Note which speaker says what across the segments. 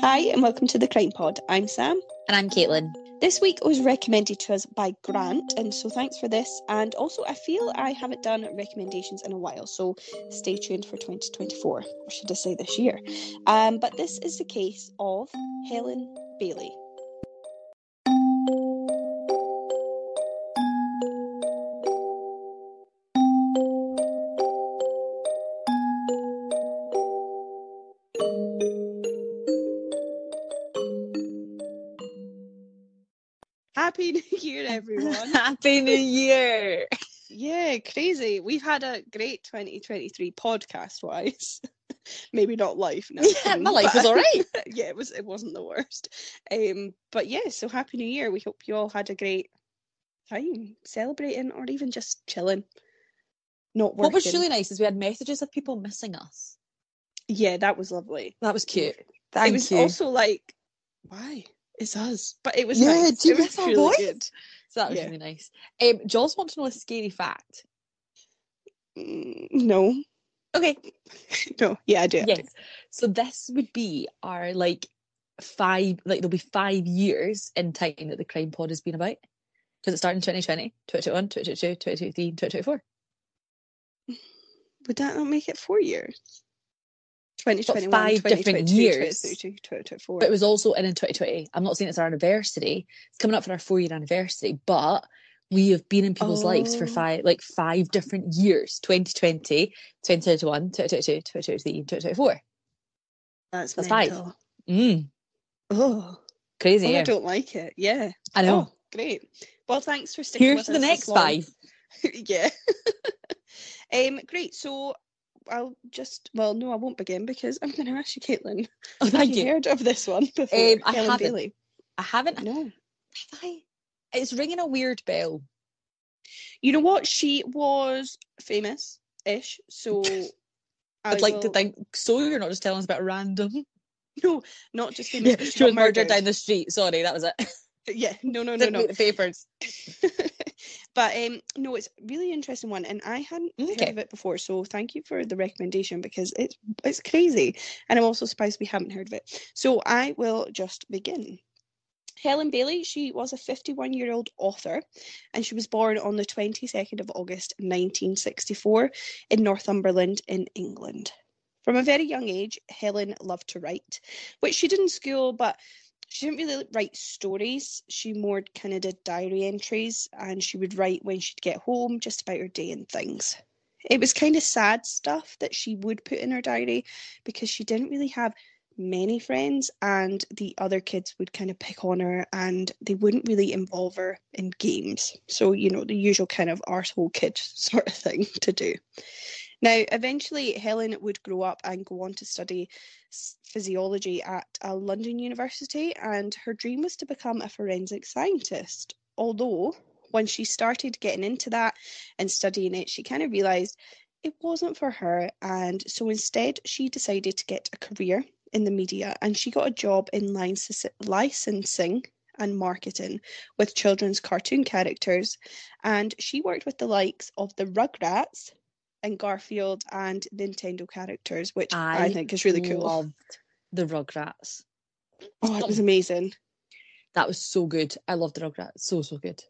Speaker 1: Hi, and welcome to the Crime Pod. I'm Sam.
Speaker 2: And I'm Caitlin.
Speaker 1: This week was recommended to us by Grant, and so thanks for this. And also, I feel I haven't done recommendations in a while, so stay tuned for 2024, or should I say this year. Um, but this is the case of Helen Bailey. everyone.
Speaker 2: Happy New Year.
Speaker 1: yeah, crazy. We've had a great 2023 podcast wise. Maybe not life. No,
Speaker 2: Yeah, my life was all right.
Speaker 1: yeah, it was. It wasn't the worst. Um, but yeah, so happy New Year. We hope you all had a great time celebrating, or even just chilling. Not working.
Speaker 2: What was really nice is we had messages of people missing us.
Speaker 1: Yeah, that was lovely.
Speaker 2: That was cute. Thank it
Speaker 1: was
Speaker 2: you.
Speaker 1: also like, why? It's us. But it was
Speaker 2: Yeah,
Speaker 1: nice.
Speaker 2: do you
Speaker 1: it was
Speaker 2: our
Speaker 1: really
Speaker 2: voice?
Speaker 1: good.
Speaker 2: So that was
Speaker 1: yeah.
Speaker 2: really nice. Um, Jules wants to know a scary fact.
Speaker 1: Mm, no.
Speaker 2: Okay.
Speaker 1: No. Yeah, I do. I do.
Speaker 2: Yes. So this would be our like five, like there'll be five years in time that the crime pod has been about. Because it started in 2020, 2021, 2022, 2023, 2024.
Speaker 1: Would that not make it four years?
Speaker 2: But
Speaker 1: 2021,
Speaker 2: five different years.
Speaker 1: 2023, 2024.
Speaker 2: But it was also in in 2020. I'm not saying it's our anniversary. It's coming up for our four year anniversary, but we have been in people's lives for
Speaker 1: Oh.
Speaker 2: five like five different years 2020 2021 2022 2023 2024
Speaker 1: That's,
Speaker 2: that's five. mm,
Speaker 1: Oh,
Speaker 2: crazy
Speaker 1: oh
Speaker 2: yeah.
Speaker 1: I don't like it. Yeah.
Speaker 2: I know
Speaker 1: Oh, great. Well, thanks for sticking
Speaker 2: here's
Speaker 1: with
Speaker 2: the next five
Speaker 1: yeah. um, great. So I'll just well, no, I won't begin because I'm going to ask you, Caitlin.
Speaker 2: oh thank
Speaker 1: you
Speaker 2: you
Speaker 1: heard of this one before?
Speaker 2: Um, I haven't.
Speaker 1: Bailey.
Speaker 2: i haven't
Speaker 1: No.
Speaker 2: have I? it's ringing a weird bell
Speaker 1: You know what? She was famous-ish, so I
Speaker 2: i'd like to think so you're not just telling us about random
Speaker 1: No, not just famous.
Speaker 2: yeah
Speaker 1: but
Speaker 2: she was murdered
Speaker 1: murdered.
Speaker 2: down the street sorry that was it
Speaker 1: Yeah, no, no, no,
Speaker 2: didn't
Speaker 1: no.
Speaker 2: the papers
Speaker 1: but um, no, it's a really interesting one, and I hadn't heard of it before. So thank you for the recommendation because it's it's crazy, and I'm also surprised we haven't heard of it. So I will just begin. Helen Bailey, she was a 51 year old author, and she was born on the 22nd of August 1964 in Northumberland in England. From a very young age, Helen loved to write, which she did in school, but she didn't really write stories. She more kind of did diary entries and she would write when she'd get home just about her day and things. It was kind of sad stuff that she would put in her diary because she didn't really have many friends and the other kids would kind of pick on her and they wouldn't really involve her in games. So, you know, the usual kind of arsehole kid sort of thing to do. Now, eventually, Helen would grow up and go on to study physiology at a London university, and her dream was to become a forensic scientist. Although, when she started getting into that and studying it, she kind of realised it wasn't for her, and so instead, she decided to get a career in the media and she got a job in licensing and marketing with children's cartoon characters. And she worked with the likes of the Rugrats and Garfield and Nintendo characters, which I,
Speaker 2: I
Speaker 1: think is really cool.
Speaker 2: I loved the rugrats
Speaker 1: Oh, it was amazing.
Speaker 2: that was so good i loved the rugrats so so good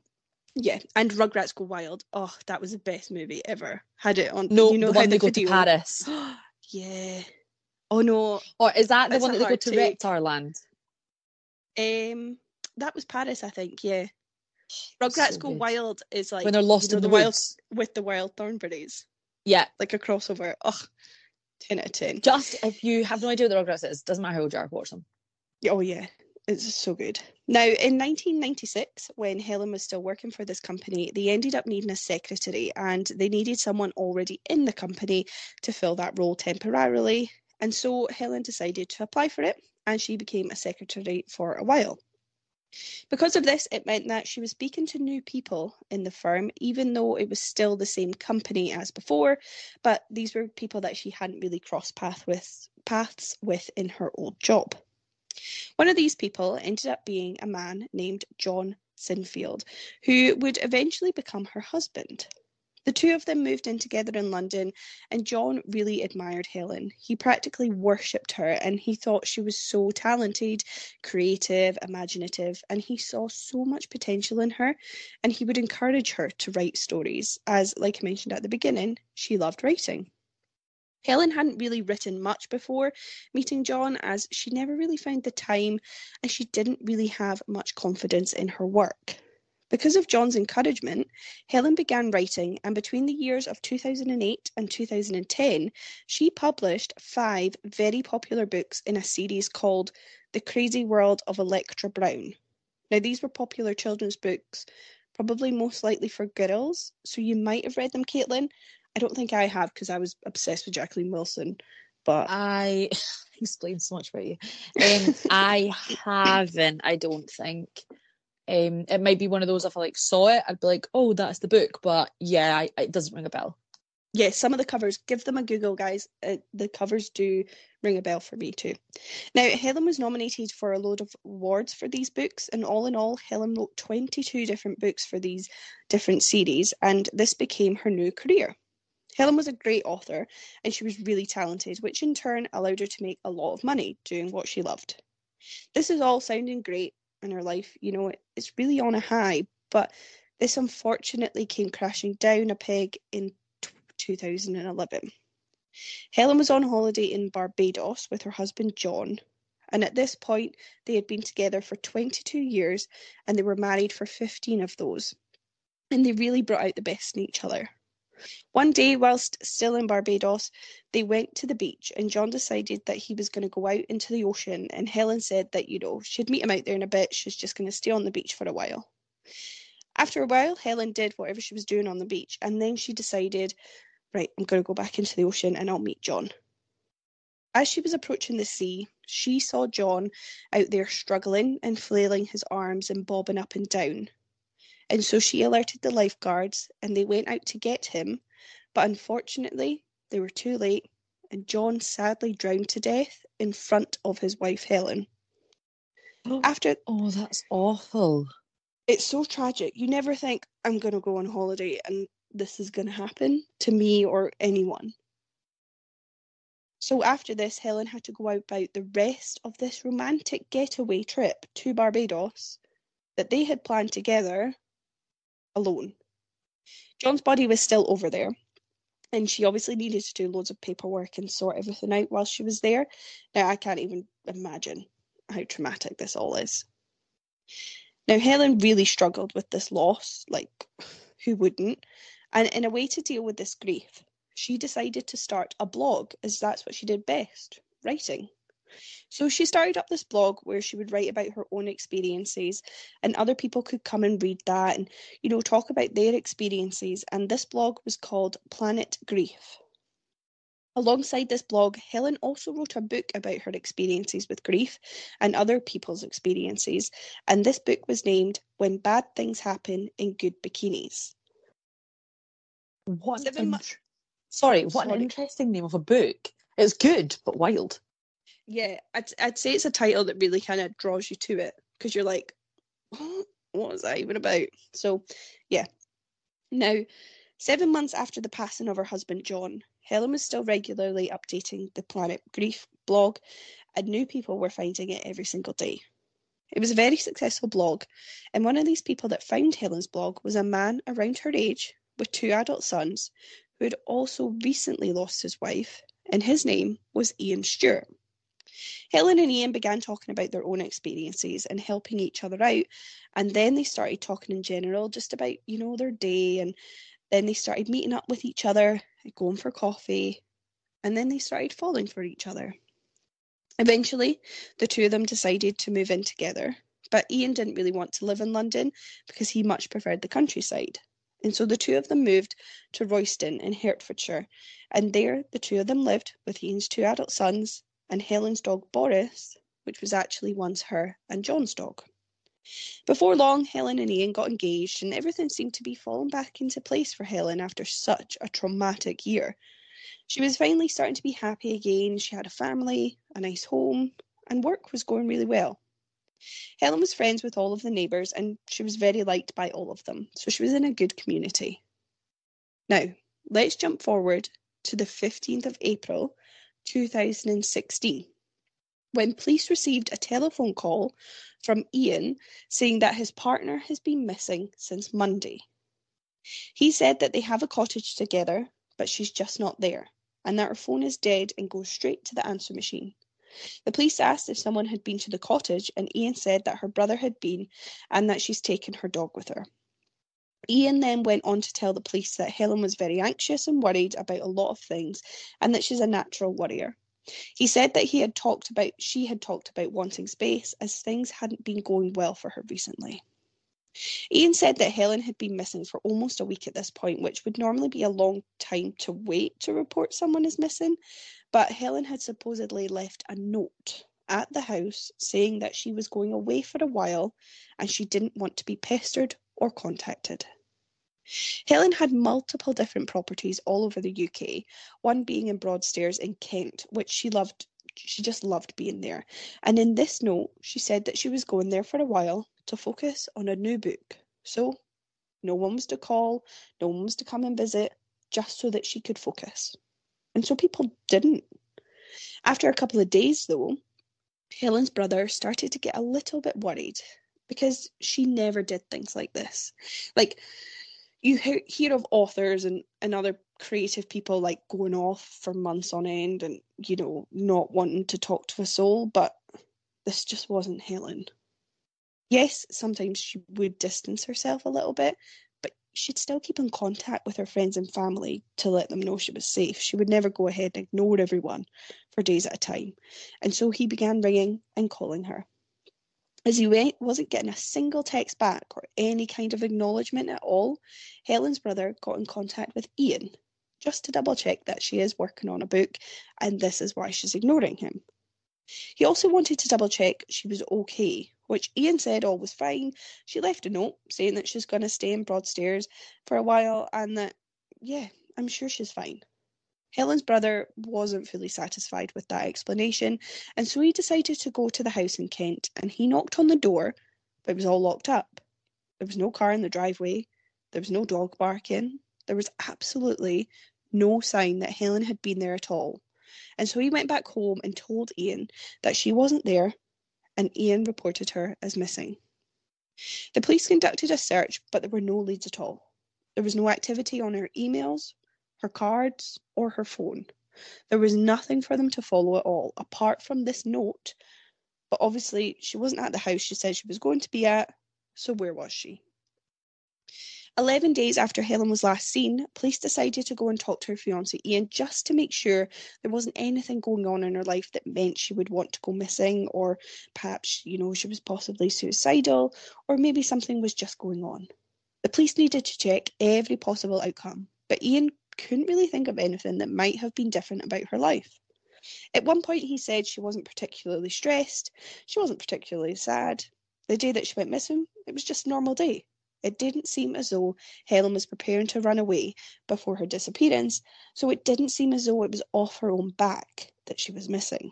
Speaker 1: Yeah, and Rugrats Go Wild. Oh, that was the best movie ever. Had it on.
Speaker 2: no
Speaker 1: you know
Speaker 2: the one they go to paris
Speaker 1: yeah. Oh no.
Speaker 2: Or is that the
Speaker 1: It's
Speaker 2: one that they go to
Speaker 1: take.
Speaker 2: Reptar Land?
Speaker 1: Um, that was Paris, I think. Yeah. Rugrats
Speaker 2: so
Speaker 1: Go
Speaker 2: good.
Speaker 1: Wild is like
Speaker 2: when they're lost
Speaker 1: you know,
Speaker 2: in the,
Speaker 1: wild
Speaker 2: woods.
Speaker 1: with the Wild Thornberrys,
Speaker 2: Yeah.
Speaker 1: like a crossover. Oh, 10 out of 10.
Speaker 2: Just if you have no idea what the Rugrats is, doesn't matter how old you are, watch them.
Speaker 1: Oh yeah, it's so good. Now, in 1996, when Helen was still working for this company, they ended up needing a secretary, and they needed someone already in the company to fill that role temporarily. And so Helen decided to apply for it, and she became a secretary for a while. Because of this, it meant that she was speaking to new people in the firm, even though it was still the same company as before. But these were people that she hadn't really crossed path with, paths with in her old job. One of these people ended up being a man named John Sinfield, who would eventually become her husband. The two of them moved in together in London, and John really admired Helen. He practically worshipped her, and he thought she was so talented, creative, imaginative, and he saw so much potential in her. And he would encourage her to write stories, as, like I mentioned at the beginning, she loved writing. Helen hadn't really written much before meeting John, as she never really found the time and she didn't really have much confidence in her work. Because of John's encouragement, Helen began writing, and between the years of 2008 and 2010, she published five very popular books in a series called The Crazy World of Electra Brown. Now, these were popular children's books, probably most likely for girls, so you might have read them, Caitlin. I don't think I have because I was obsessed with Jacqueline Wilson, but
Speaker 2: I explained so much about you. Um, I haven't. I don't think. Um, it might be one of those if I like saw it, I'd be like, oh, that's the book. But yeah, I, it doesn't ring a bell.
Speaker 1: Yeah, some of the covers, give them a Google, guys. Uh, the covers do ring a bell for me too. Now, Helen was nominated for a load of awards for these books, and all in all, Helen wrote 22 different books for these different series, and this became her new career. Helen was a great author, and she was really talented, which in turn allowed her to make a lot of money doing what she loved. This is all sounding great, in her life, you know, it's really on a high. But this unfortunately came crashing down a peg in 2011. Helen was on holiday in Barbados with her husband John, and at this point they had been together for 22 years and they were married for 15 of those. And they really brought out the best in each other. One day, whilst still in Barbados, they went to the beach, and John decided that he was going to go out into the ocean. And Helen said that, you know, she'd meet him out there in a bit. She's just going to stay on the beach for a while. After a while, Helen did whatever she was doing on the beach, and then she decided, right, I'm going to go back into the ocean and I'll meet John. As she was approaching the sea, she saw John out there struggling and flailing his arms and bobbing up and down. And so she alerted the lifeguards and they went out to get him. But unfortunately, they were too late and John sadly drowned to death in front of his wife Helen.
Speaker 2: Oh, After Oh, that's awful.
Speaker 1: It's so tragic. You never think I'm going to go on holiday and this is going to happen to me or anyone. So after this, Helen had to go out about the rest of this romantic getaway trip to Barbados that they had planned together alone. John's body was still over there, and she obviously needed to do loads of paperwork and sort everything out while she was there. Now, I can't even imagine how traumatic this all is. Now, Helen really struggled with this loss, like, who wouldn't? And in a way to deal with this grief, she decided to start a blog, as that's what she did best writing. So she started up this blog where she would write about her own experiences and other people could come and read that and you know talk about their experiences and this blog was called Planet Grief. Alongside this blog, Helen also wrote a book about her experiences with grief and other people's experiences, and this book was named When Bad Things Happen in Good Bikinis.
Speaker 2: What an, sorry, what sorry. an interesting name of a book. It's good, but wild
Speaker 1: yeah, I'd I'd say it's a title that really kind of draws you to it because you're like, what was that even about? So, yeah. Now, seven months after the passing of her husband John, Helen was still regularly updating the Planet Grief blog, and new people were finding it every single day. It was a very successful blog, and one of these people that found Helen's blog was a man around her age with two adult sons who had also recently lost his wife, and his name was Ian Stewart. Helen and Ian began talking about their own experiences and helping each other out. And then they started talking in general just about, you know, their day. And then they started meeting up with each other, going for coffee. And then they started falling for each other. Eventually, the two of them decided to move in together. But Ian didn't really want to live in London because he much preferred the countryside. And so the two of them moved to Royston in Hertfordshire. And there, the two of them lived with Ian's two adult sons and Helen's dog Boris, which was actually once her and John's dog. Before long, Helen and Ian got engaged, and everything seemed to be falling back into place for Helen after such a traumatic year. She was finally starting to be happy again. She had a family, a nice home, and work was going really well. Helen was friends with all of the neighbours, and she was very liked by all of them, so she was in a good community. Now, let's jump forward to the 15th of April 2016 when police received a telephone call from Ian saying that his partner has been missing since Monday. He said that they have a cottage together, but she's just not there, and that her phone is dead and goes straight to the answer machine. The police asked if someone had been to the cottage, and Ian said that her brother had been and that she's taken her dog with her. Ian then went on to tell the police that Helen was very anxious and worried about a lot of things and that she's a natural worrier. He said that he had talked about she had talked about wanting space as things hadn't been going well for her recently. Ian said that Helen had been missing for almost a week at this point, which would normally be a long time to wait to report someone is missing, but Helen had supposedly left a note at the house saying that she was going away for a while and she didn't want to be pestered or contacted. Helen had multiple different properties all over the UK, one being in Broadstairs in Kent, which she loved. She just loved being there. And in this note, she said that she was going there for a while to focus on a new book. So, no one was to call, no one was to come and visit, just so that she could focus. And so people didn't. After a couple of days, though, Helen's brother started to get a little bit worried because she never did things like this. Like, you hear, of authors and, and other creative people like going off for months on end and you know not wanting to talk to a soul but this just wasn't helen. Yes sometimes she would distance herself a little bit but she'd still keep in contact with her friends and family to let them know she was safe. She would never go ahead and ignore everyone for days at a time. And so he began ringing and calling her as he went, wasn't getting a single text back or any kind of acknowledgement at all, Helen's brother got in contact with Ian just to double check that she is working on a book and this is why she's ignoring him. He also wanted to double check she was okay, which Ian said all was fine. She left a note saying that she's going to stay in Broadstairs for a while and that, yeah, I'm sure she's fine. Helen's brother wasn't fully satisfied with that explanation, and so he decided to go to the house in Kent and he knocked on the door, but it was all locked up. There was no car in the driveway, there was no dog barking, there was absolutely no sign that Helen had been there at all. And so he went back home and told Ian that she wasn't there, and Ian reported her as missing. The police conducted a search, but there were no leads at all. There was no activity on her emails, her cards, or her phone. There was nothing for them to follow at all, apart from this note. But obviously, she wasn't at the house she said she was going to be at, so where was she? 11 days after Helen was last seen, police decided to go and talk to her fiance Ian just to make sure there wasn't anything going on in her life that meant she would want to go missing, or perhaps, you know, she was possibly suicidal, or maybe something was just going on. The police needed to check every possible outcome, but Ian couldn't really think of anything that might have been different about her life. At one point, he said she wasn't particularly stressed, she wasn't particularly sad. The day that she went missing, it was just a normal day. It didn't seem as though Helen was preparing to run away before her disappearance, so it didn't seem as though it was off her own back that she was missing.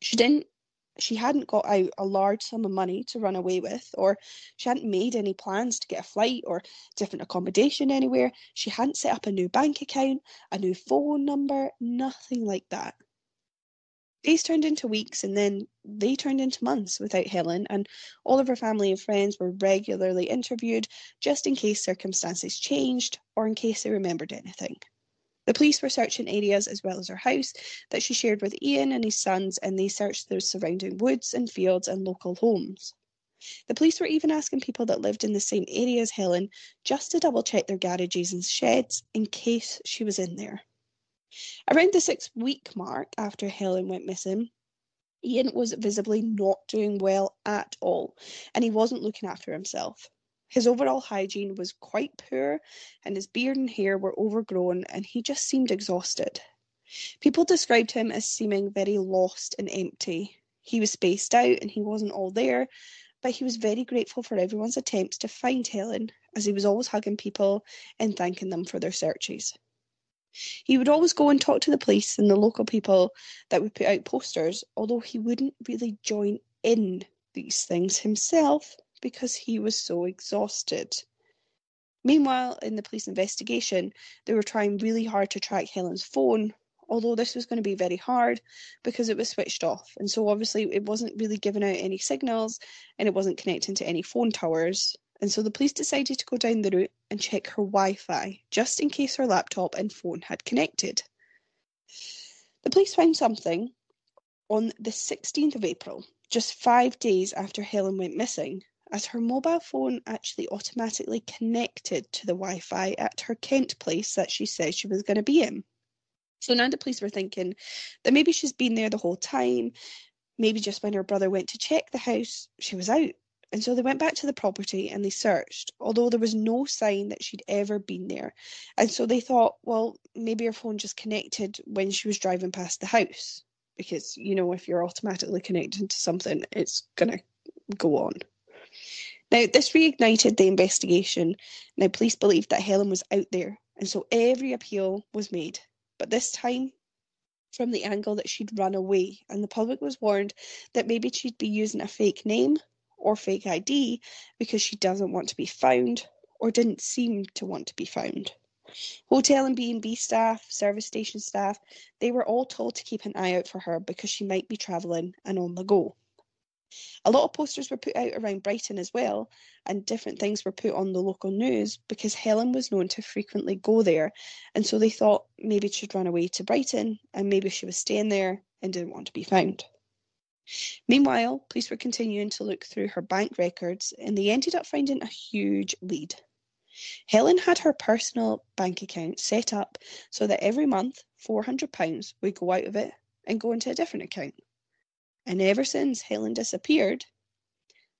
Speaker 1: She didn't she hadn't got out a large sum of money to run away with, or she hadn't made any plans to get a flight or different accommodation anywhere. She hadn't set up a new bank account, a new phone number, nothing like that. Days turned into weeks and then they turned into months without Helen, and all of her family and friends were regularly interviewed just in case circumstances changed or in case they remembered anything. The police were searching areas as well as her house that she shared with Ian and his sons, and they searched the surrounding woods and fields and local homes. The police were even asking people that lived in the same area as Helen just to double check their garages and sheds in case she was in there. Around the six week mark after Helen went missing, Ian was visibly not doing well at all, and he wasn't looking after himself. His overall hygiene was quite poor, and his beard and hair were overgrown, and he just seemed exhausted. People described him as seeming very lost and empty. He was spaced out and he wasn't all there, but he was very grateful for everyone's attempts to find Helen, as he was always hugging people and thanking them for their searches. He would always go and talk to the police and the local people that would put out posters, although he wouldn't really join in these things himself because he was so exhausted. Meanwhile, in the police investigation, they were trying really hard to track Helen's phone, although this was going to be very hard because it was switched off. And so obviously it wasn't really giving out any signals and it wasn't connecting to any phone towers. And so the police decided to go down the route and check her Wi Fi, just in case her laptop and phone had connected. The police found something on the 16th of April, just five days after Helen went missing, as her mobile phone actually automatically connected to the Wi Fi at her Kent place that she said she was going to be in. So now the police were thinking that maybe she's been there the whole time. Maybe just when her brother went to check the house, she was out. And so they went back to the property and they searched, although there was no sign that she'd ever been there. And so they thought, well, maybe her phone just connected when she was driving past the house. Because, you know, if you're automatically connected to something, it's going to go on. Now, this reignited the investigation. Now, police believed that Helen was out there, and so every appeal was made. But this time, from the angle that she'd run away, and the public was warned that maybe she'd be using a fake name or fake ID because she doesn't want to be found or didn't seem to want to be found. Hotel and B&B staff, service station staff, they were all told to keep an eye out for her because she might be travelling and on the go. A lot of posters were put out around Brighton as well, and different things were put on the local news because Helen was known to frequently go there, and so they thought maybe she'd run away to Brighton and maybe she was staying there and didn't want to be found. Meanwhile, police were continuing to look through her bank records and they ended up finding a huge lead. Helen had her personal bank account set up so that every month £400 would go out of it and go into a different account. And ever since Helen disappeared,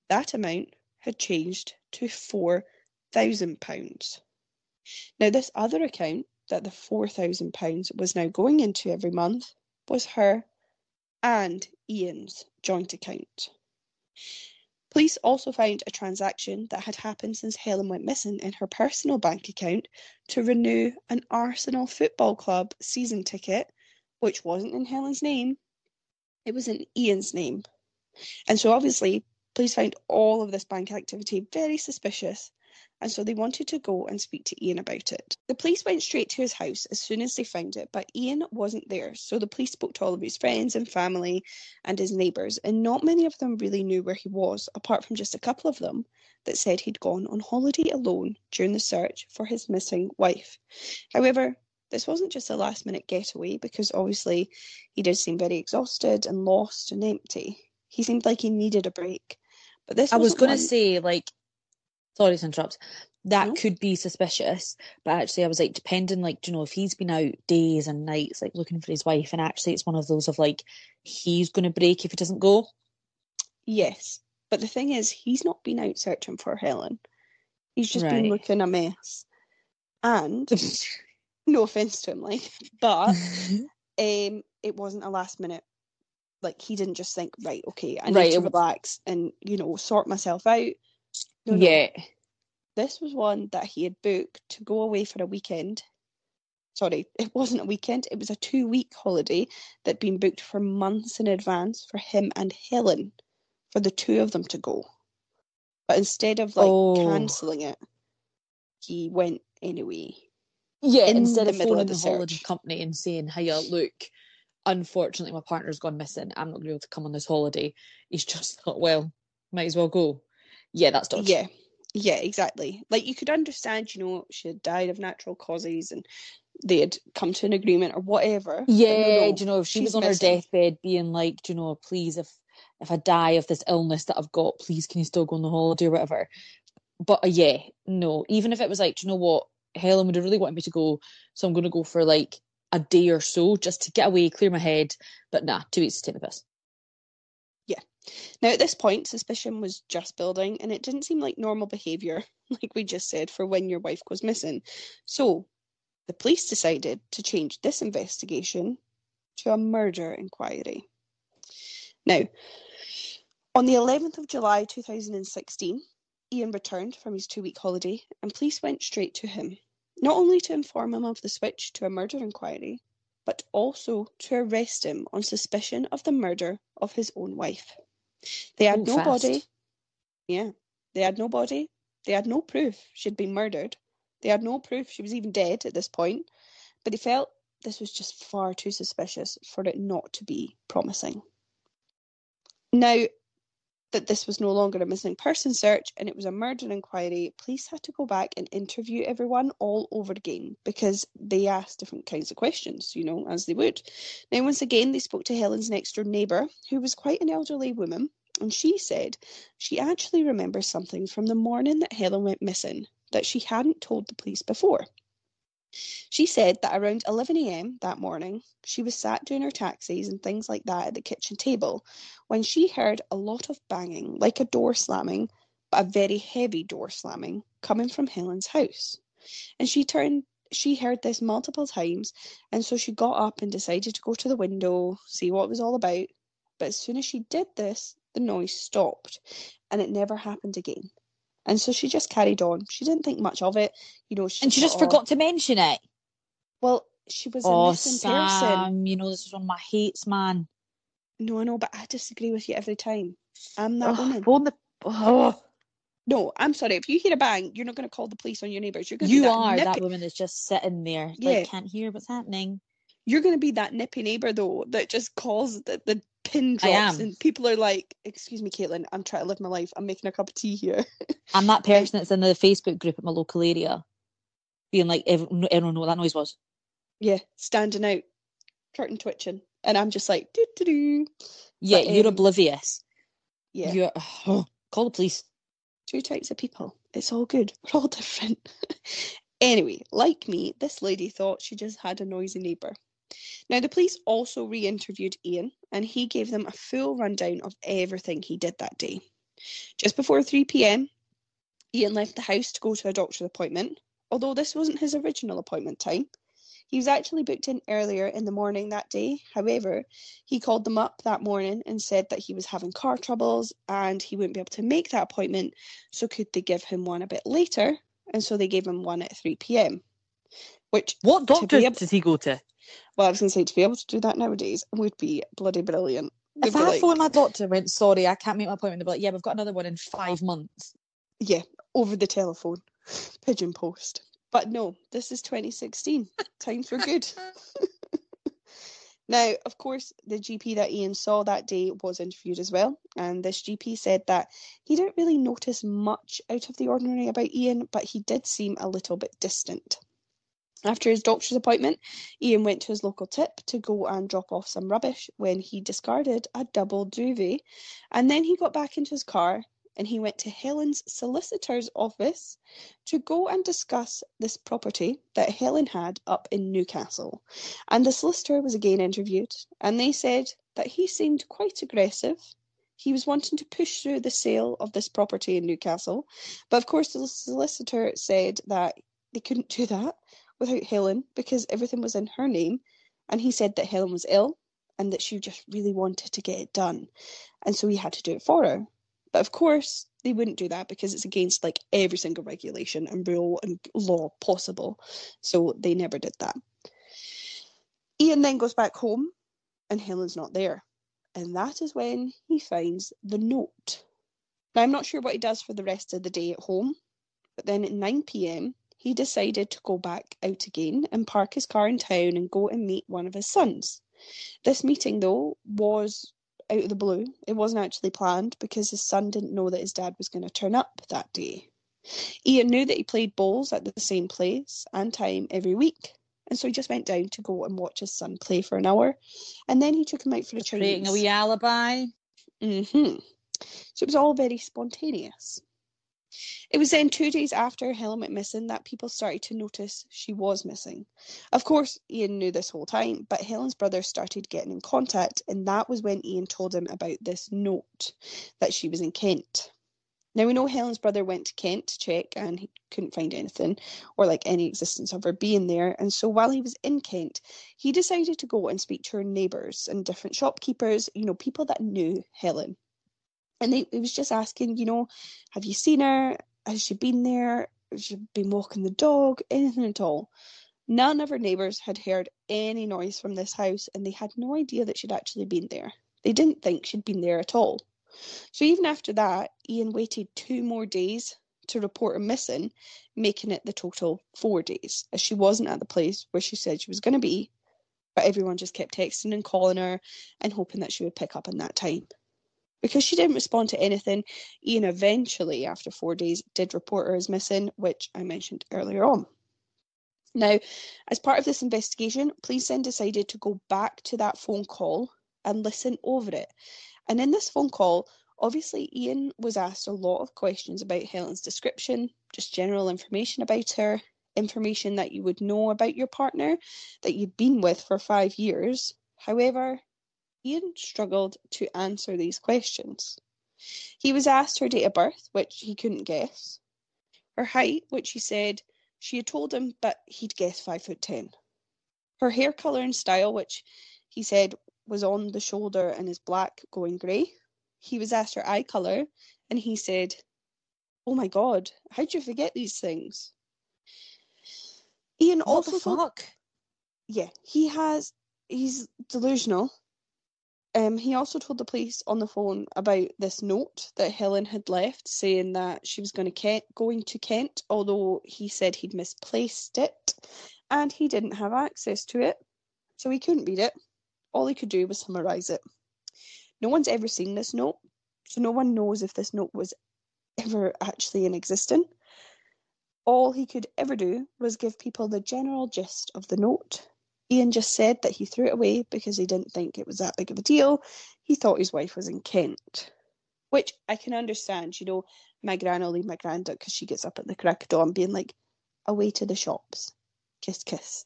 Speaker 1: that amount had changed to £4,000. Now, this other account that the £4,000 was now going into every month was her and Ian's joint account. Police also found a transaction that had happened since Helen went missing in her personal bank account to renew an Arsenal Football Club season ticket, which wasn't in Helen's name, it was in Ian's name. And so obviously, police found all of this bank activity very suspicious and so they wanted to go and speak to Ian about it. The police went straight to his house as soon as they found it, but Ian wasn't there, so the police spoke to all of his friends and family and his neighbours, and not many of them really knew where he was, apart from just a couple of them that said he'd gone on holiday alone during the search for his missing wife. However, this wasn't just a last minute getaway because obviously he did seem very exhausted and lost and empty. He seemed like he needed a break. But this
Speaker 2: I was going to say, like, sorry to interrupt, that no. could be suspicious. But actually, I was like, depending, like, do you know, if he's been out days and nights, like, looking for his wife, and actually it's one of those of like, he's going to break if he doesn't go.
Speaker 1: Yes. But the thing is, he's not been out searching for Helen. He's just right. been looking a mess. And no offense to him, like, but um, it wasn't a last minute. Like he didn't just think, right, okay, I need right, to relax and you know sort myself out.
Speaker 2: No, yeah.
Speaker 1: No. This was one that he had booked to go away for a weekend. Sorry, it wasn't a weekend, it was a two week holiday that'd been booked for months in advance for him and Helen, for the two of them to go. But instead of like oh. cancelling it, he went anyway.
Speaker 2: Yeah, in instead of phoning the, the holiday company and saying, "Hey, look, unfortunately, my partner's gone missing. I'm not going to be able to come on this holiday." He's just thought, "Well, might as well go." Yeah, that's dodgy.
Speaker 1: Yeah, yeah, exactly. Like you could understand, you know, she had died of natural causes and they had come to an agreement or whatever.
Speaker 2: Yeah, no, no, do you know if she was on missing. her deathbed, being like, do you know, please, if if I die of this illness that I've got, please, can you still go on the holiday or whatever? But uh, yeah, no. Even if it was like, do you know what, Helen would have really wanted me to go, so I'm going to go for like a day or so just to get away, clear my head. But nah, two weeks to take the piss.
Speaker 1: Yeah. Now, at this point, suspicion was just building, and it didn't seem like normal behaviour, like we just said, for when your wife goes missing. So, the police decided to change this investigation to a murder inquiry. Now, on the 11th of July 2016, Ian returned from his two week holiday, and police went straight to him, not only to inform him of the switch to a murder inquiry, but also to arrest him on suspicion of the murder of his own wife. They had Ooh, no fast. body. Yeah, they had no body. They had no proof she'd been murdered, They had no proof she was even dead at this point, but they felt this was just far too suspicious for it not to be promising. Now, that this was no longer a missing person search and it was a murder inquiry, police had to go back and interview everyone all over again because they asked different kinds of questions, you know, as they would. Now, once again, they spoke to Helen's next door neighbour, who was quite an elderly woman, and she said she actually remembers something from the morning that Helen went missing that she hadn't told the police before. She said that around 11am that morning, she was sat doing her taxis and things like that at the kitchen table when she heard a lot of banging, like a door slamming, but a very heavy door slamming, coming from Helen's house. And she turned she heard this multiple times, and so she got up and decided to go to the window, see what it was all about. But as soon as she did this, the noise stopped, and it never happened again. And so she just carried on. She didn't think much of it, you know. She
Speaker 2: and she just
Speaker 1: "Oh,
Speaker 2: forgot to mention it.
Speaker 1: Well, she was a
Speaker 2: Oh,
Speaker 1: missing
Speaker 2: Sam,
Speaker 1: person.
Speaker 2: you know this is one of my hates, man.
Speaker 1: No, I know, but I disagree with you every time. I'm that
Speaker 2: Ugh,
Speaker 1: woman.
Speaker 2: on the. Oh,
Speaker 1: No, I'm sorry. If you hear a bang, you're not going to call the police on your neighbours. You're going
Speaker 2: you
Speaker 1: that
Speaker 2: are that woman that's just sitting there,
Speaker 1: Yeah.
Speaker 2: like can't hear what's happening.
Speaker 1: You're going to be that nippy neighbour though that just calls the, the pin
Speaker 2: I
Speaker 1: drops,
Speaker 2: am.
Speaker 1: and people are like, "Excuse me, Caitlin, I'm trying to live my life. I'm making a cup of tea here."
Speaker 2: I'm that person that's in the Facebook group at my local area, being like, everyone, everyone know what that noise was.
Speaker 1: yeah, standing out, curtain twitching, and I'm just like, "Do do do."
Speaker 2: Yeah,
Speaker 1: But,
Speaker 2: you're
Speaker 1: um,
Speaker 2: oblivious.
Speaker 1: Yeah,
Speaker 2: You're oh, call the police.
Speaker 1: two types of people. It's all good. We're all different. anyway, like me, this lady thought she just had a noisy neighbour. Now, the police also re interviewed Ian and he gave them a full rundown of everything he did that day. Just before 3 pm, Ian left the house to go to a doctor's appointment, although this wasn't his original appointment time. He was actually booked in earlier in the morning that day. However, he called them up that morning and said that he was having car troubles and he wouldn't be able to make that appointment. So, could they give him one a bit later? And so they gave him one at 3 pm. Which,
Speaker 2: What doctor
Speaker 1: able-
Speaker 2: does he go to?
Speaker 1: Well, I was going to say, to be able to do that nowadays would be bloody brilliant. They'd
Speaker 2: If I
Speaker 1: like,
Speaker 2: phoned my doctor and went, sorry, I can't make my appointment, they'd be like, yeah, we've got another one in five months.
Speaker 1: yeah, over the telephone, pigeon post. But no, this is 2016. Times were good. Now, of course, the GP that Ian saw that day was interviewed as well, and this GP said that he didn't really notice much out of the ordinary about Ian, but he did seem a little bit distant. After his doctor's appointment, Ian went to his local tip to go and drop off some rubbish when he discarded a double duvet, and then he got back into his car and he went to Helen's solicitor's office to go and discuss this property that Helen had up in Newcastle. And the solicitor was again interviewed, and they said that he seemed quite aggressive. He was wanting to push through the sale of this property in Newcastle, but of course, the solicitor said that they couldn't do that without Helen because everything was in her name. And he said that Helen was ill and that she just really wanted to get it done. And so he had to do it for her. But of course, they wouldn't do that because it's against like every single regulation and rule and law possible. So they never did that. Ian then goes back home and Helen's not there. And that is when he finds the note. Now, I'm not sure what he does for the rest of the day at home, but then at 9 pm, he decided to go back out again and park his car in town and go and meet one of his sons. This meeting, though, was out of the blue. It wasn't actually planned because his son didn't know that his dad was going to turn up that day. Ian knew that he played bowls at the same place and time every week, and so he just went down to go and watch his son play for an hour, and then he took him out for a
Speaker 2: Creating a wee alibi.
Speaker 1: hmm So it was all very spontaneous. It was then two days after Helen went missing that people started to notice she was missing. Of course, Ian knew this whole time, but Helen's brother started getting in contact, and that was when Ian told him about this note that she was in Kent. Now we know Helen's brother went to Kent to check and he couldn't find anything or like any existence of her being there. And so while he was in Kent, he decided to go and speak to her neighbours and different shopkeepers, you know, people that knew Helen. And they, he was just asking, you know, have you seen her? Has she been there? Has she been walking the dog? Anything at all? None of her neighbours had heard any noise from this house and they had no idea that she'd actually been there. They didn't think she'd been there at all. So even after that, Ian waited two more days to report her missing, making it the total four days, as she wasn't at the place where she said she was going to be. But everyone just kept texting and calling her and hoping that she would pick up in that time. Because she didn't respond to anything, Ian eventually, after four days, did report her as missing, which I mentioned earlier on. Now, as part of this investigation, police then decided to go back to that phone call and listen over it. And in this phone call, obviously, Ian was asked a lot of questions about Helen's description, just general information about her, information that you would know about your partner that you'd been with for five years. However, Ian struggled to answer these questions. He was asked her date of birth, which he couldn't guess, her height, which he said she had told him, but he'd guessed five foot ten. Her hair colour and style, which he said was on the shoulder and is black going grey. He was asked her eye colour, and he said, Oh my god, how'd you forget these things? Ian
Speaker 2: What
Speaker 1: also
Speaker 2: the
Speaker 1: told-
Speaker 2: fuck?
Speaker 1: yeah, he has he's delusional. Um, he also told the police on the phone about this note that Helen had left, saying that she was going to Kent, going to Kent, although he said he'd misplaced it, and he didn't have access to it, so he couldn't read it. All he could do was summarise it. No one's ever seen this note, so no one knows if this note was ever actually in existence. All he could ever do was give people the general gist of the note. Ian just said that he threw it away because he didn't think it was that big of a deal. He thought his wife was in Kent, which I can understand. You know, my gran will leave my granda because she gets up at the crack of dawn being like, away to the shops, kiss, kiss.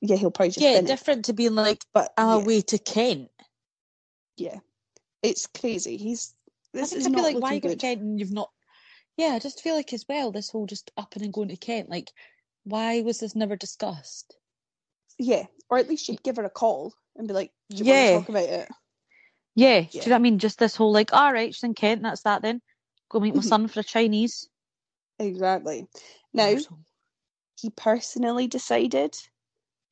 Speaker 1: Yeah, he'll probably just
Speaker 2: Yeah,
Speaker 1: it,
Speaker 2: different to being like
Speaker 1: but
Speaker 2: our
Speaker 1: yeah,
Speaker 2: way to Kent.
Speaker 1: yeah, it's crazy. He's this
Speaker 2: I
Speaker 1: is
Speaker 2: be
Speaker 1: not
Speaker 2: like, why go to. Kent and you've not? Yeah, I just feel like as well, this whole just up and going to Kent, like, why was this never discussed?
Speaker 1: Yeah, or at least you'd give her a call and be like, "Do you
Speaker 2: Yeah.
Speaker 1: want to talk about it?"
Speaker 2: Yeah, do you know what I mean? Just this whole like, all right, she's in Kent, that's that then. Go meet my
Speaker 1: Mhm.
Speaker 2: son for a Chinese.
Speaker 1: Exactly. Now, he personally decided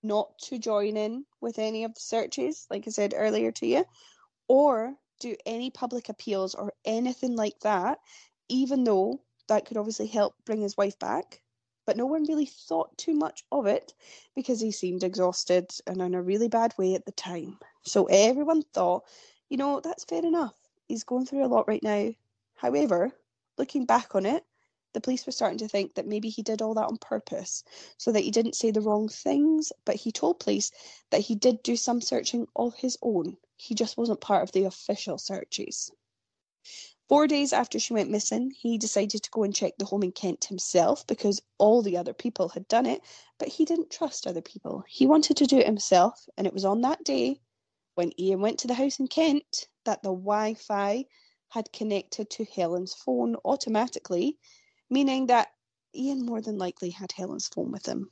Speaker 1: not to join in with any of the searches, like I said earlier to you, or do any public appeals or anything like that, even though that could obviously help bring his wife back. But no one really thought too much of it because he seemed exhausted and in a really bad way at the time. So everyone thought, you know, that's fair enough. He's going through a lot right now. However, looking back on it, the police were starting to think that maybe he did all that on purpose so that he didn't say the wrong things, but he told police that he did do some searching of his own. He just wasn't part of the official searches. Four days after she went missing, he decided to go and check the home in Kent himself because all the other people had done it, but he didn't trust other people. He wanted to do it himself, and it was on that day when Ian went to the house in Kent that the Wi Fi had connected to Helen's phone automatically, meaning that Ian more than likely had Helen's phone with him.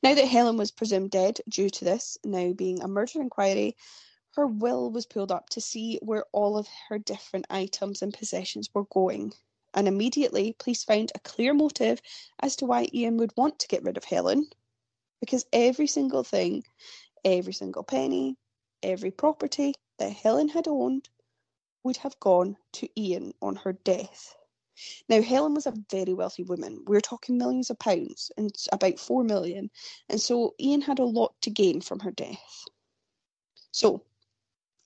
Speaker 1: Now that Helen was presumed dead due to this now being a murder inquiry, her will was pulled up to see where all of her different items and possessions were going. And immediately, police found a clear motive as to why Ian would want to get rid of Helen. Because every single thing, every single penny, every property that Helen had owned would have gone to Ian on her death. Now, Helen was a very wealthy woman. We're talking millions of pounds and about four million. And so Ian had a lot to gain from her death. So,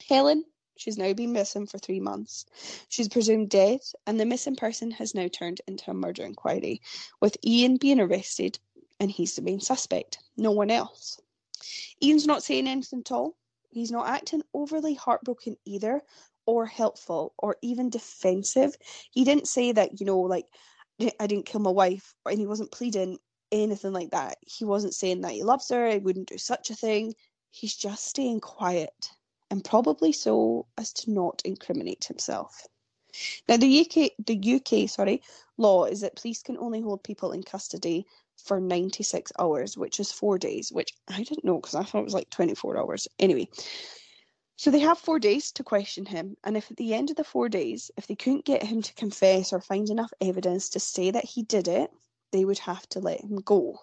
Speaker 1: Helen, she's now been missing for three months. She's presumed dead, and the missing person has now turned into a murder inquiry, with Ian being arrested, and he's the main suspect, no one else. Ian's not saying anything at all. He's not acting overly heartbroken either, or helpful, or even defensive. He didn't say that, you know, like, I didn't kill my wife, and he wasn't pleading anything like that. He wasn't saying that he loves her, he wouldn't do such a thing. He's just staying quiet, and probably so as to not incriminate himself. Now, the UK, the UK, sorry, law is that police can only hold people in custody for 96 hours, which is four days, which I didn't know because I thought it was like 24 hours. Anyway, so they have four days to question him, and if at the end of the four days, if they couldn't get him to confess or find enough evidence to say that he did it, they would have to let him go.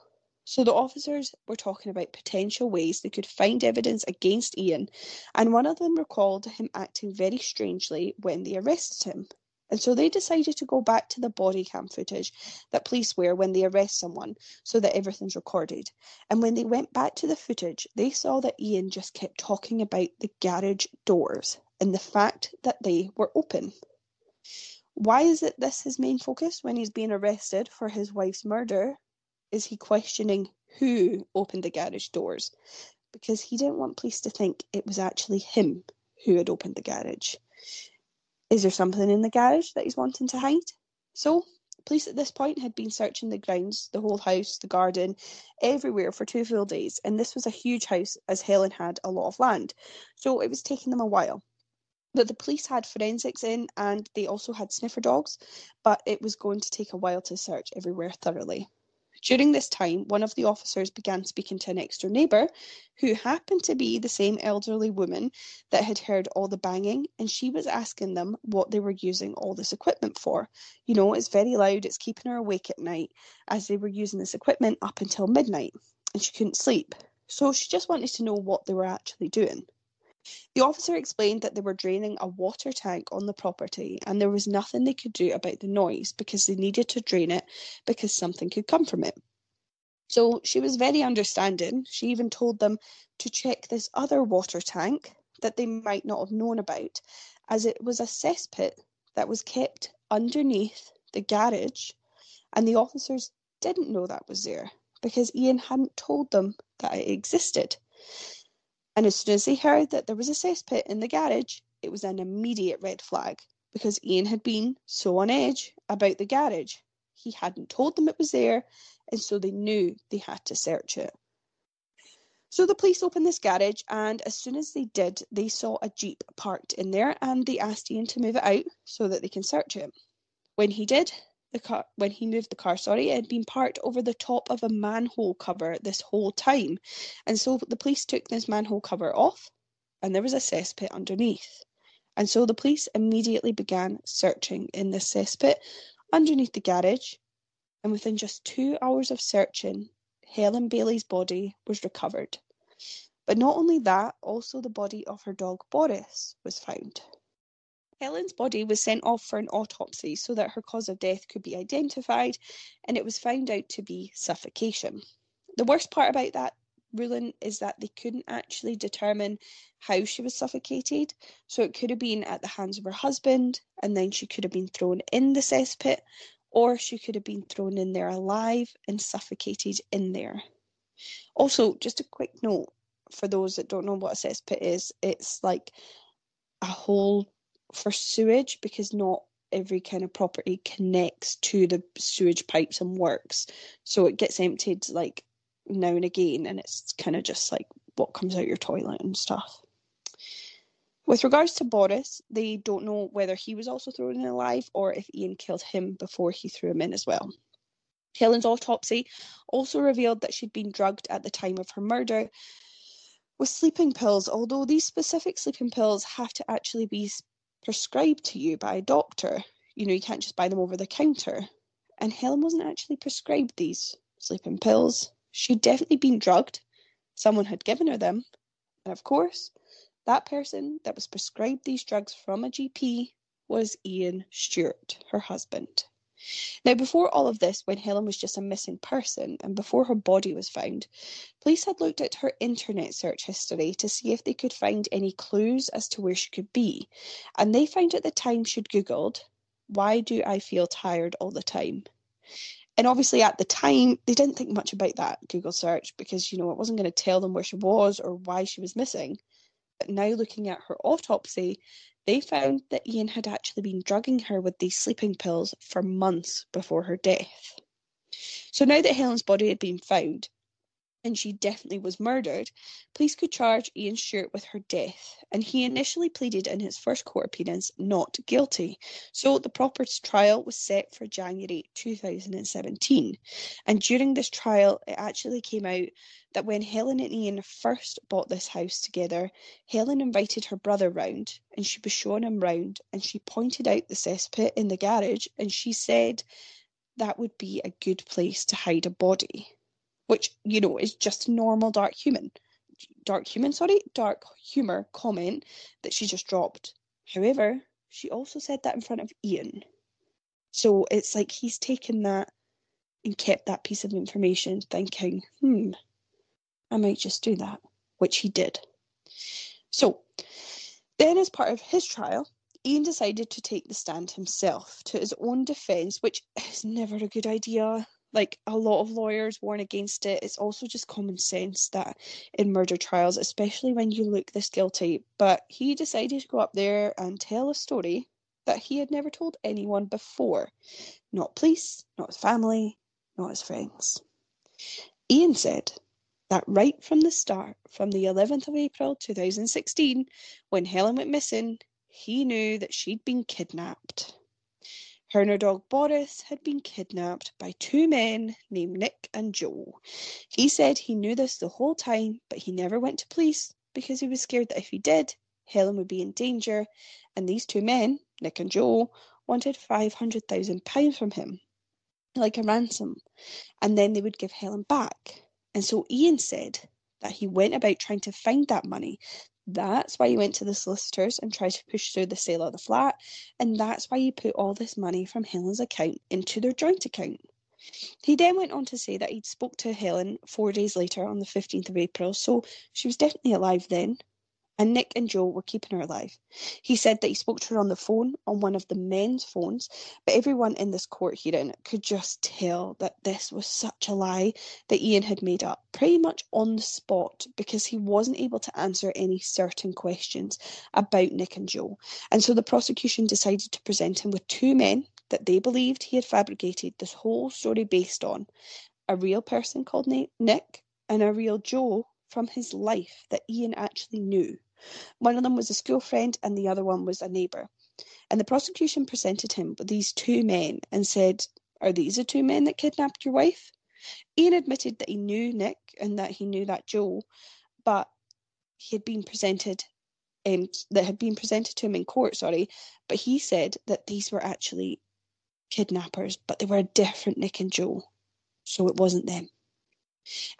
Speaker 1: So the officers were talking about potential ways they could find evidence against Ian, and one of them recalled him acting very strangely when they arrested him. And so they decided to go back to the body cam footage that police wear when they arrest someone so that everything's recorded. And when they went back to the footage, they saw that Ian just kept talking about the garage doors and the fact that they were open. Why is it this his main focus when he's being arrested for his wife's murder? Is he questioning who opened the garage doors? Because he didn't want police to think it was actually him who had opened the garage. Is there something in the garage that he's wanting to hide? So, police at this point had been searching the grounds, the whole house, the garden, everywhere for two full days, and this was a huge house as Helen had a lot of land. So, it was taking them a while. But the police had forensics in and they also had sniffer dogs, but it was going to take a while to search everywhere thoroughly. During this time, one of the officers began speaking to a next door neighbour who happened to be the same elderly woman that had heard all the banging, and she was asking them what they were using all this equipment for. You know, it's very loud, it's keeping her awake at night as they were using this equipment up until midnight, and she couldn't sleep. So she just wanted to know what they were actually doing. The officer explained that they were draining a water tank on the property and there was nothing they could do about the noise because they needed to drain it because something could come from it. So she was very understanding. She even told them to check this other water tank that they might not have known about, as it was a cesspit that was kept underneath the garage, and the officers didn't know that was there because Ian hadn't told them that it existed. And as soon as they heard that there was a cesspit in the garage, it was an immediate red flag because Ian had been so on edge about the garage. He hadn't told them it was there, and so they knew they had to search it. So the police opened this garage, and as soon as they did, they saw a Jeep parked in there and they asked Ian to move it out so that they can search it. When he did, the car when he moved the car sorry it had been parked over the top of a manhole cover this whole time. And so the police took this manhole cover off and there was a cesspit underneath. And so the police immediately began searching in this cesspit underneath the garage. And within just two hours of searching helen bailey's body was recovered. But not only that also the body of her dog boris was found Helen's body was sent off for an autopsy so that her cause of death could be identified, and it was found out to be suffocation. The worst part about that ruling is that they couldn't actually determine how she was suffocated. So it could have been at the hands of her husband, and then she could have been thrown in the cesspit, or she could have been thrown in there alive and suffocated in there. Also, just a quick note for those that don't know what a cesspit is, it's like a hole for sewage because not every kind of property connects to the sewage pipes and works. So it gets emptied like now and again, and it's kind of just like what comes out your toilet and stuff. With regards to Boris, they don't know whether he was also thrown in alive or if Ian killed him before he threw him in as well. Helen's autopsy also revealed that she'd been drugged at the time of her murder with sleeping pills, although these specific sleeping pills have to actually be prescribed to you by a doctor. You know, you can't just buy them over the counter. And Helen wasn't actually prescribed these sleeping pills. She'd definitely been drugged. Someone had given her them. And of course, that person that was prescribed these drugs from a GP was Ian Stewart, her husband. Now, before all of this, when Helen was just a missing person and before her body was found, police had looked at her internet search history to see if they could find any clues as to where she could be. And they found at the time she'd Googled, Why do I feel tired all the time? And obviously, at the time, they didn't think much about that Google search because, you know, it wasn't going to tell them where she was or why she was missing. But now, looking at her autopsy, they found that Ian had actually been drugging her with these sleeping pills for months before her death. So now that Helen's body had been found, and she definitely was murdered, police could charge Ian Stewart with her death, and he initially pleaded in his first court appearance not guilty. So the proper trial was set for January 2017. And during this trial, it actually came out that when Helen and Ian first bought this house together, Helen invited her brother round and she was showing him round and she pointed out the cesspit in the garage and she said that would be a good place to hide a body which you know is just normal dark human dark human sorry dark humor comment that she just dropped however she also said that in front of Ian. So it's like he's taken that and kept that piece of information, thinking, hmm, I might just do that, which he did. So then, as part of his trial, Ian decided to take the stand himself to his own defence, which is never a good idea. Like a lot of lawyers warn against it. It's also just common sense that in murder trials, especially when you look this guilty, but he decided to go up there and tell a story that he had never told anyone before. Not police, not his family, not his friends. Ian said that right from the start, from the 11th of April 2016, when Helen went missing, he knew that she'd been kidnapped. Her and her dog Boris had been kidnapped by two men named Nick and Joe. He said he knew this the whole time, but he never went to police because he was scared that if he did, Helen would be in danger, and these two men, Nick and Joe, wanted £500,000 from him, like a ransom, and then they would give Helen back. And so Ian said that he went about trying to find that money that's why you went to the solicitors and tried to push through the sale of the flat, and that's why you put all this money from Helen's account into their joint account. He then went on to say that he'd spoke to Helen four days later on the 15th of April, so she was definitely alive then and Nick and Joe were keeping her alive. He said that he spoke to her on the phone, on one of the men's phones, but everyone in this court hearing could just tell that this was such a lie that Ian had made up pretty much on the spot because he wasn't able to answer any certain questions about Nick and Joe. And so the prosecution decided to present him with two men that they believed he had fabricated this whole story based on a real person called Nick and a real Joe from his life that Ian actually knew. One of them was a school friend and the other one was a neighbour. And the prosecution presented him with these two men and said, Are these the two men that kidnapped your wife? Ian admitted that he knew Nick and that he knew that Joe, but he had been presented um, that had been presented to him in court, sorry, but he said that these were actually kidnappers, but they were a different Nick and Joe. So it wasn't them.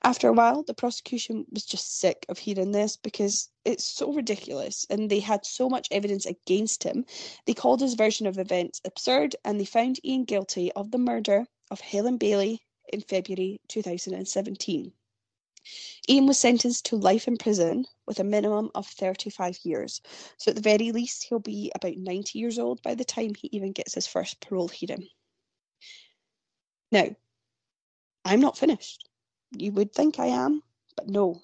Speaker 1: After a while, the prosecution was just sick of hearing this because it's so ridiculous and they had so much evidence against him. They called his version of events absurd and they found Ian guilty of the murder of Helen Bailey in February 2017. Ian was sentenced to life in prison with a minimum of 35 years. So, at the very least, he'll be about 90 years old by the time he even gets his first parole hearing. Now, I'm not finished. You would think I am, but no.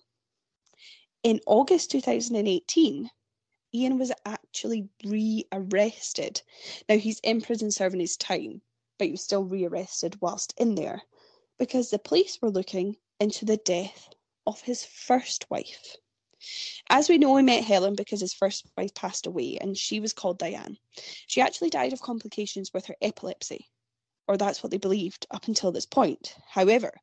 Speaker 1: In August 2018, Ian was actually re-arrested. Now he's in prison serving his time, but he was still re-arrested whilst in there because the police were looking into the death of his first wife. As we know, he met Helen because his first wife passed away and she was called Diane. She actually died of complications with her epilepsy or that's what they believed up until this point. However,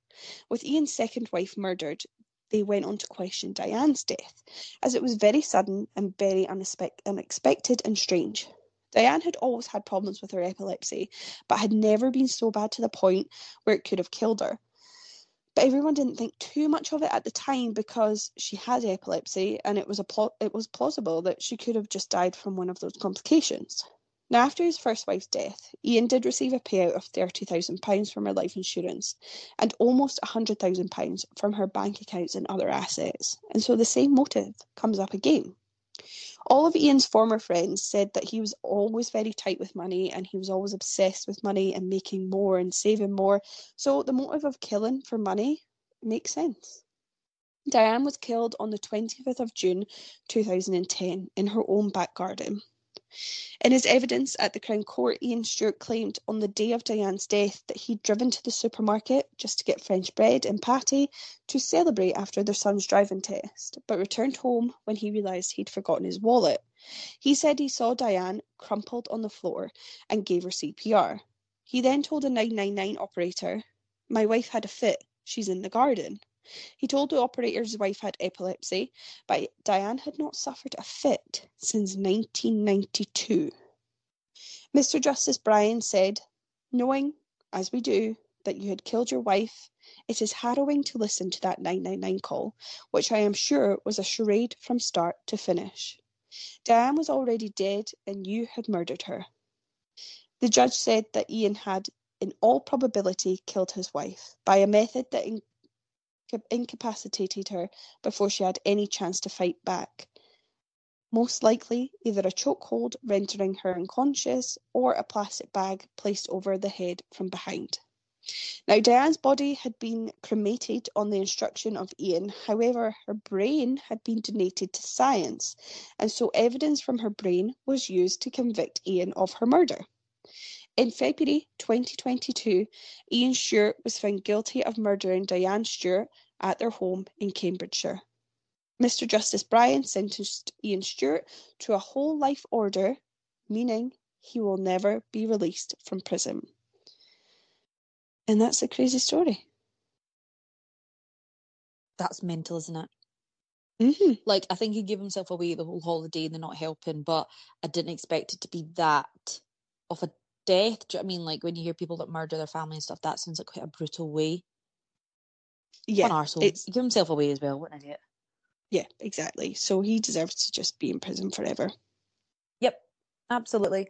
Speaker 1: with Ian's second wife murdered, they went on to question Diane's death, as it was very sudden and very unexpected and strange. Diane had always had problems with her epilepsy, but had never been so bad to the point where it could have killed her. But everyone didn't think too much of it at the time because she had epilepsy, and it was a pl- it was plausible that she could have just died from one of those complications. Now, after his first wife's death, Ian did receive a payout of £30,000 from her life insurance and almost £100,000 from her bank accounts and other assets. And so the same motive comes up again. All of Ian's former friends said that he was always very tight with money and he was always obsessed with money and making more and saving more. So the motive of killing for money makes sense. Diane was killed on the 25th of June 2010 in her own back garden. In his evidence at the Crown Court, Ian Stewart claimed on the day of Diane's death that he'd driven to the supermarket just to get French bread and patty to celebrate after their son's driving test, but returned home when he realised he'd forgotten his wallet. He said he saw Diane crumpled on the floor and gave her CPR. He then told a 999 operator, My wife had a fit, she's in the garden. He told the operator's wife had epilepsy, but Diane had not suffered a fit since 1992. Mr. Justice Bryan said, Knowing, as we do, that you had killed your wife, it is harrowing to listen to that 999 call, which I am sure was a charade from start to finish. Diane was already dead and you had murdered her. The judge said that Ian had, in all probability, killed his wife by a method that incapacitated her before she had any chance to fight back. Most likely, either a chokehold rendering her unconscious or a plastic bag placed over the head from behind. Now, Diane's body had been cremated on the instruction of Ian. However, her brain had been donated to science, and so evidence from her brain was used to convict Ian of her murder. In February 2022, Ian Stewart was found guilty of murdering Diane Stewart at their home in Cambridgeshire. Mr. Justice Bryan sentenced Ian Stewart to a whole life order, meaning he will never be released from prison. And that's a crazy story.
Speaker 2: That's mental, isn't it?
Speaker 1: Mm-hmm.
Speaker 2: Like, I think he gave himself away the whole holiday and they're not helping, but I didn't expect it to be that of a death. Do you know what I mean? Like, when you hear people that murder their family and stuff, that sounds like quite a brutal way.
Speaker 1: Yeah,
Speaker 2: One arsehole.
Speaker 1: it's
Speaker 2: He gave himself away as well. What an idiot.
Speaker 1: yeah, exactly. So he deserves to just be in prison forever.
Speaker 2: Yep, absolutely.